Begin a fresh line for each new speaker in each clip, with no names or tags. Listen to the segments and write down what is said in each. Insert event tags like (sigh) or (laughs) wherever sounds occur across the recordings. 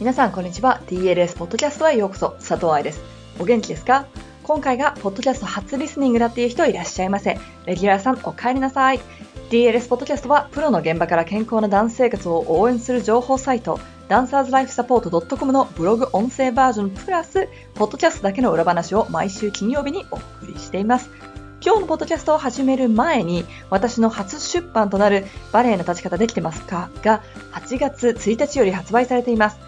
皆さんこんにちは。DLS ポッドキャストへようこそ。佐藤愛です。お元気ですか？今回がポッドキャスト初リスニングだっていう人いらっしゃいませ。レギュラーさんお帰りなさい。DLS ポッドキャストはプロの現場から健康なダンス生活を応援する情報サイトダンサーズライフサポート .com のブログ音声バージョンプラスポッドキャストだけの裏話を毎週金曜日にお送りしています。今日のポッドキャストを始める前に、私の初出版となるバレエの立ち方できてますか？が8月1日より発売されています。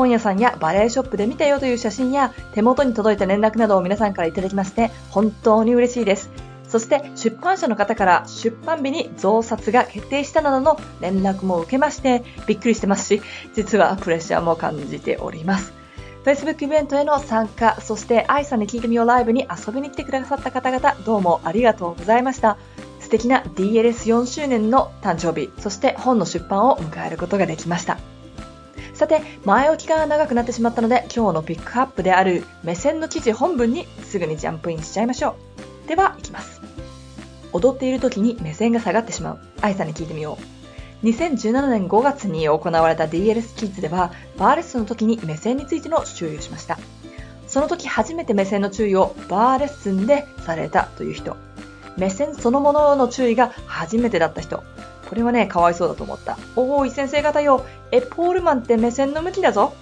本屋さんやバレエショップで見たよという写真や手元に届いた連絡などを皆さんからいただきまして本当に嬉しいです。そして出版社の方から出版日に増刷が決定したなどの連絡も受けましてびっくりしてますし、実はプレッシャーも感じております。Facebook イベントへの参加、そして愛さんに聞いてみようライブに遊びに来てくださった方々、どうもありがとうございました。素敵な DLS4 周年の誕生日、そして本の出版を迎えることができました。さて、前置きが長くなってしまったので、今日のピックアップである目線の記事本文にすぐにジャンプインしちゃいましょう。では、いきます。踊っている時に目線が下がってしまう。愛さんに聞いてみよう。2017年5月に行われた DLS キッズでは、バーレッスンの時に目線についての注意をしました。その時初めて目線の注意をバーレッスンでされたという人。目線そのものの注意が初めてだった人。これはね、かわいそうだと思った。おーい、先生方よ。え、ポールマンって目線の向きだぞ。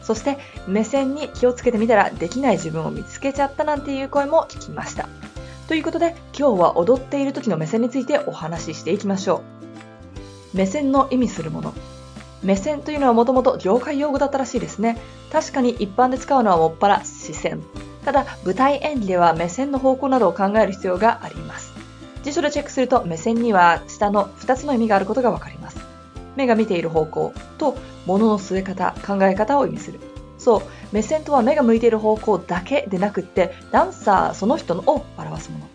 そして、目線に気をつけてみたらできない自分を見つけちゃったなんていう声も聞きました。ということで、今日は踊っている時の目線についてお話ししていきましょう。目線の意味するもの。目線というのはもともと業界用語だったらしいですね。確かに一般で使うのはもっぱら視線。ただ、舞台演技では目線の方向などを考える必要があります。辞書でチェックすると目線には下の2つの意味があることがわかります。目が見ている方向と物の据え方、考え方を意味する。そう、目線とは目が向いている方向だけでなくって、ダンサーその人のを表すもの。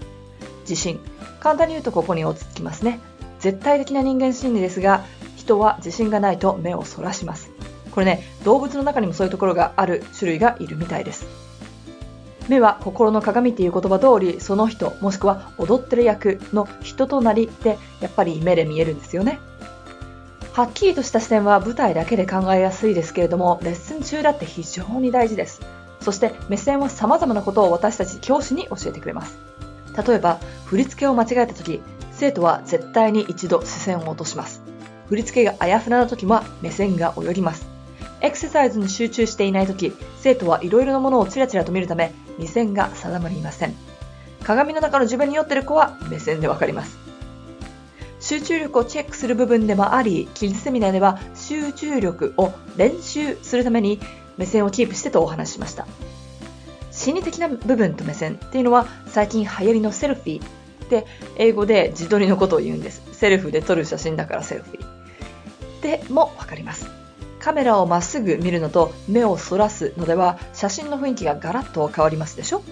自信。簡単に言うとここに落ち着きますね。絶対的な人間心理ですが、人は自信がないと目をそらします。これね、動物の中にもそういうところがある種類がいるみたいです。目は心の鏡っていう言葉通り、その人、もしくは踊ってる役の人となりってやっぱり目で見えるんですよね。はっきりとした視点は舞台だけで考えやすいですけれども、レッスン中だって非常に大事です。そして目線は様々なことを私たち教師に教えてくれます。例えば、振り付けを間違えた時、生徒は絶対に一度視線を落とします。振り付けがあやふやな時は目線が泳ぎます。エクササイズに集中していない時、生徒はいろいろなものをちらちらと見るため、目線が定まりません。鏡の中の自分に酔ってる子は目線でわかります。集中力をチェックする部分でもあり、キッズセミナーでは集中力を練習するために目線をキープしてとお話ししました。心理的な部分と目線っていうのは最近流行りのセルフィーで、英語で自撮りのことを言うんです。セルフで撮る写真だからセルフィー。でもわかります。カメラをまっすぐ見るのと目をそらすのでは写真の雰囲気がガラッと変わりますでしょ？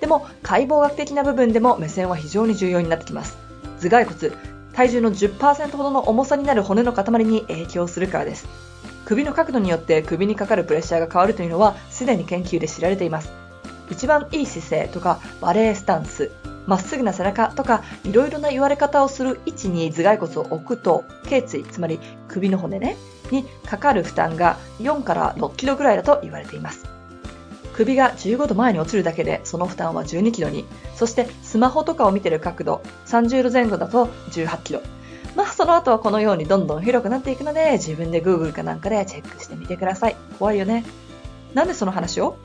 でも解剖学的な部分でも目線は非常に重要になってきます。頭蓋骨、体重の10%ほどの重さになる骨の塊に影響するからです。首の角度によって首にかかるプレッシャーが変わるというのはすでに研究で知られています。一番いい姿勢とかバレエスタンス、まっすぐな背中とかいろいろな言われ方をする位置に頭蓋骨を置くと頸椎つまり首の骨ねにかかる負担が4から6キロぐらいだと言われています。首が15度前に落ちるだけでその負担は12キロに。そしてスマホとかを見てる角度30度前後だと18キロ。まあその後はこのようにどんどん広くなっていくので自分で Google かなんかでチェックしてみてください。怖いよね。なんでその話を？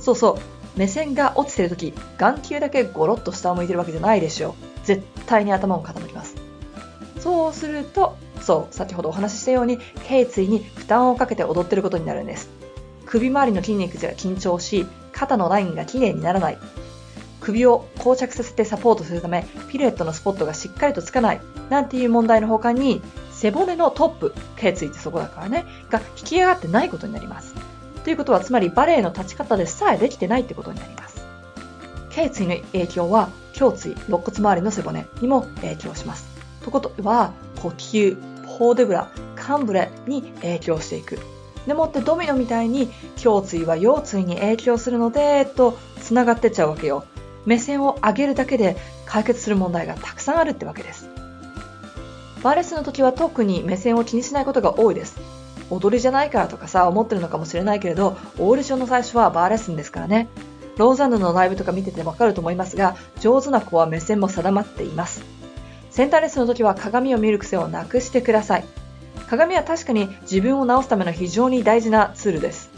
そうそう。目線が落ちてるとき、眼球だけゴロッと下を向いてるわけじゃないでしょう。絶対に頭を傾きます。そうすると、そう、先ほどお話ししたように、頸椎に負担をかけて踊ってることになるんです。首周りの筋肉が緊張し、肩のラインがきれいにならない。首を膠着させてサポートするため、ピルエットのスポットがしっかりとつかない、なんていう問題の他に、背骨のトップ、頸椎ってそこだからね、が引き上がってないことになります。ということは、つまりバレエの立ち方でさえできてないってことになります。頸椎の影響は、胸椎、肋骨周りの背骨にも影響します。ということは、呼吸、ポーデブラ、カンブレに影響していく。でもってドミノみたいに、胸椎は腰椎に影響するので、と、繋がってっちゃうわけよ。目線を上げるだけで解決する問題がたくさんあるってわけです。バレスの時は特に目線を気にしないことが多いです。踊りじゃないからとかさ、思ってるのかもしれないけれど、オーディションの最初はバーレッスンですからね。ローザンヌのライブとか見ててわかると思いますが、上手な子は目線も定まっています。センターレッスンの時は鏡を見る癖をなくしてください。鏡は確かに自分を直すための非常に大事なツールです。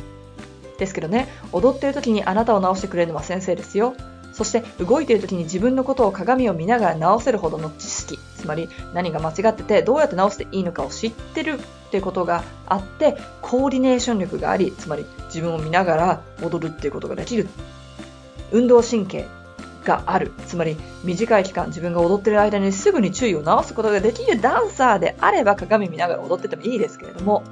ですけどね、踊ってる時にあなたを直してくれるのは先生ですよ。そして動いている時に自分のことを鏡を見ながら直せるほどの知識、つまり何が間違っててどうやって直していいのかを知ってるっていうことがあって、コーディネーション力があり、つまり自分を見ながら踊るっていうことができる。運動神経がある。つまり短い期間自分が踊ってる間にすぐに注意を直すことができるダンサーであれば鏡見ながら踊っててもいいですけれども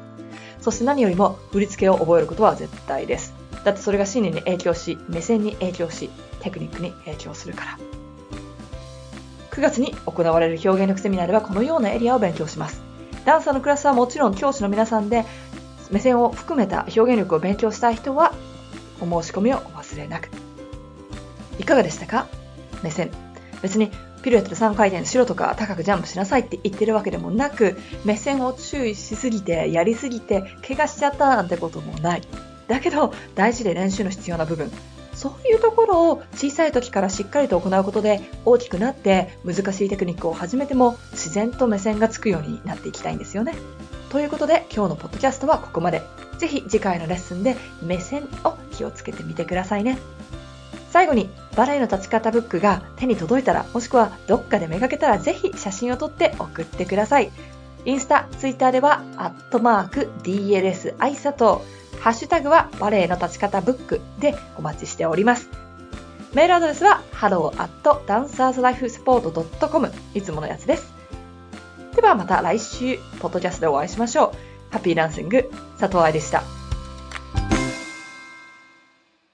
(laughs) そして何よりも振り付けを覚えることは絶対です。だってそれが心理に影響し、目線に影響し、テクニックに影響するから。9月に行われる表現力セミナーではこのようなエリアを勉強します。ダンサーのクラスはもちろん教師の皆さんで、目線を含めた表現力を勉強したい人は、お申し込みをお忘れなく。いかがでしたか？目線。別にピルエットで3回転しろとか高くジャンプしなさいって言ってるわけでもなく、目線を注意しすぎて、やりすぎて、怪我しちゃったなんてこともない。だけど、大事で練習の必要な部分。そういうところを小さい時からしっかりと行うことで大きくなって難しいテクニックを始めても自然と目線がつくようになっていきたいんですよね。ということで今日のポッドキャストはここまで。ぜひ次回のレッスンで目線を気をつけてみてくださいね。最後にバレエの立ち方ブックが手に届いたらもしくはどっかでめがけたらぜひ写真を撮って送ってください。インスタ、ツイッターでは、アットマーク、DLS アイサトハッシュタグはバレエの立ち方ブックでお待ちしております。メールアドレスは hello.dancerslifesport.com いつものやつです。ではまた来週、ポッドキャストでお会いしましょう。ハッピーランシング、佐藤愛でした。